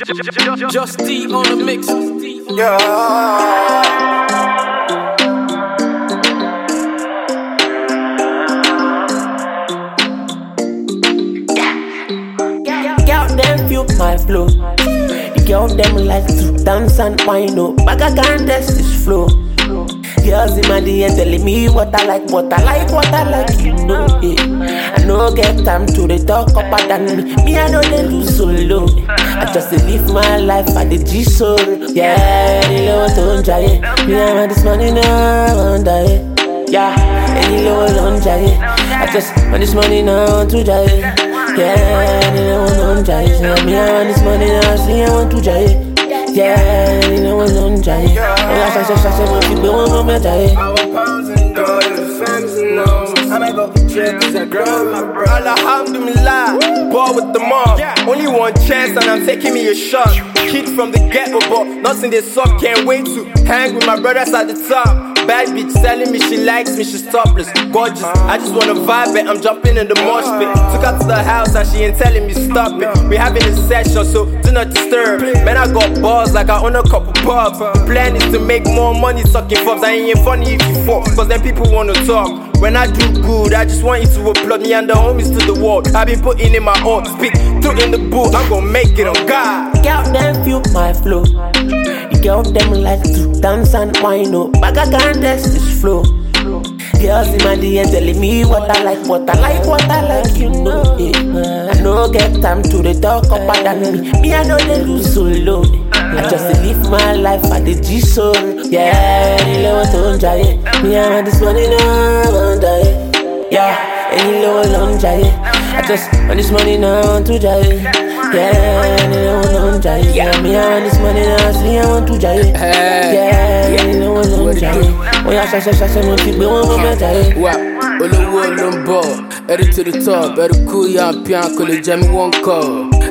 Just D on the mix. Yeah. Girl, them feel my flow. The girl, them like to dance and wine up. Can't test this flow. Girls in my DM telling me what I like, what I like, what I like, you know it. I no get time to the talk up than me. Me, I know they lose solo. I just live my life at the G soul. Yeah, any low don't try it. Me, I want this money now, I want die. Yeah, any low don't try it. I just want this money now, I want to try it. Yeah, any low don't try it. Yeah, me, I want this money now, see, I want to try it. Yeah, any low don't try it. Oh, shasha, shasha, mo fi gbé wọn might go trip as a girl, my bro. Alhamdulillah, ball with the mom. Only one chance and I'm taking me a shot. Kid from the ghetto, but nothing they suck. Can't wait to hang with my brothers at the top. Bad bitch telling me she likes me, she's topless. Gorgeous, I just wanna vibe it. I'm jumping in the mosh pit. Took her to the house and she ain't telling me stop it. We having a session, so do not disturb. Man, I got balls like I own a couple pubs. The plan is to make more money sucking fobs. I ain't funny if you fall, cause then people wanna talk. When I do good, I just want you to applaud me and the homies to the wall. I've been putting in my all, speak through in the booth. I'm gonna make it on God. Girl, them feel my flow. The girl, them like to dance and wine up. But I test this flow. Girls in my DM telling me what I like, what I like, what I like, you know it. I no get time to the talk up than me. Me, I know they lose solo. I just live my life at the G soul. Yeah, any low don't try it. Me, I want this money now, I want die. Yeah, any low don't try it. I just want this money now, I want to try it. Yeah, any low don't it. Yeah, me, I want this money now, see, I want to try it. Yeah, any low don't try it. Oh, yeah, ṣaṣẹ ṣaṣẹ mo ti gbé wọn mọ́ mẹ́ta yẹn. Wà olówó ló ń bọ̀, ẹ̀rí to the top, ẹ̀rí kú yan pian kò lè jẹ́ mi wọ́n kọ̀.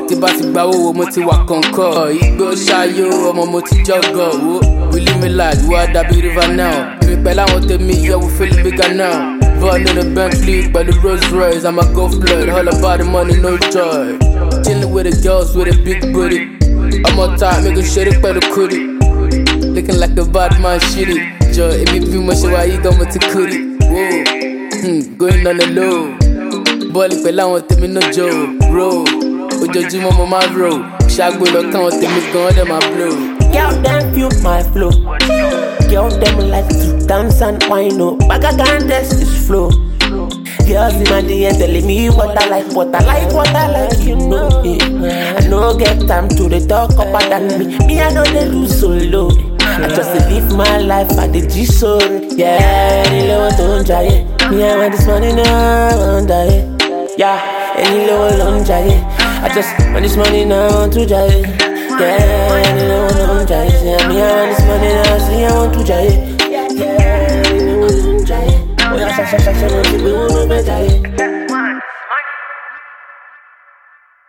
Tí bá ti gba owó mo ti wà kọ̀ǹkọ̀. Igbó ṣayó ọmọ mo ti jọ́gọ̀. Wo Willie mi like wá dàbí river now. Èmi pẹ̀lú àwọn tèmi yẹ wo feel bigger now. Born in a Bentley pẹ̀lú Rolls Royce, I'm a go blood, all about the money, no joy. Chillin' with the girls with a big booty. Ọmọ ta mi kò ṣeré pẹ̀lú kúrì. Looking like a bad man shitty. Jọ èmi bí mo ṣe wá yí gan mo ti kúrì. Hmm, going on the low. Bọ́ọ̀lì pẹ̀lú àwọn tèmi náà jọ ro. Ojoojúmọ́ mo máa ro. Ṣàgbó lọ káwọn tèmi gan ọ́ dẹ̀ máa blow. Girl, them feel my flow. Girl, them like to dance and wine I can't test this flow. Girls in my DM telling me what I like, what I like, what I like, you know it. I no get time to the talk up than me. Me, I know they lose solo. I just dey live my life at the G soul. Yeah, any low don't try it. Me, I want this money now, I want die. Yeah, any low don't try. I just want this money now, I want to try. Yeah, any low try it. Yeah, me, I want this money now, see, I want to try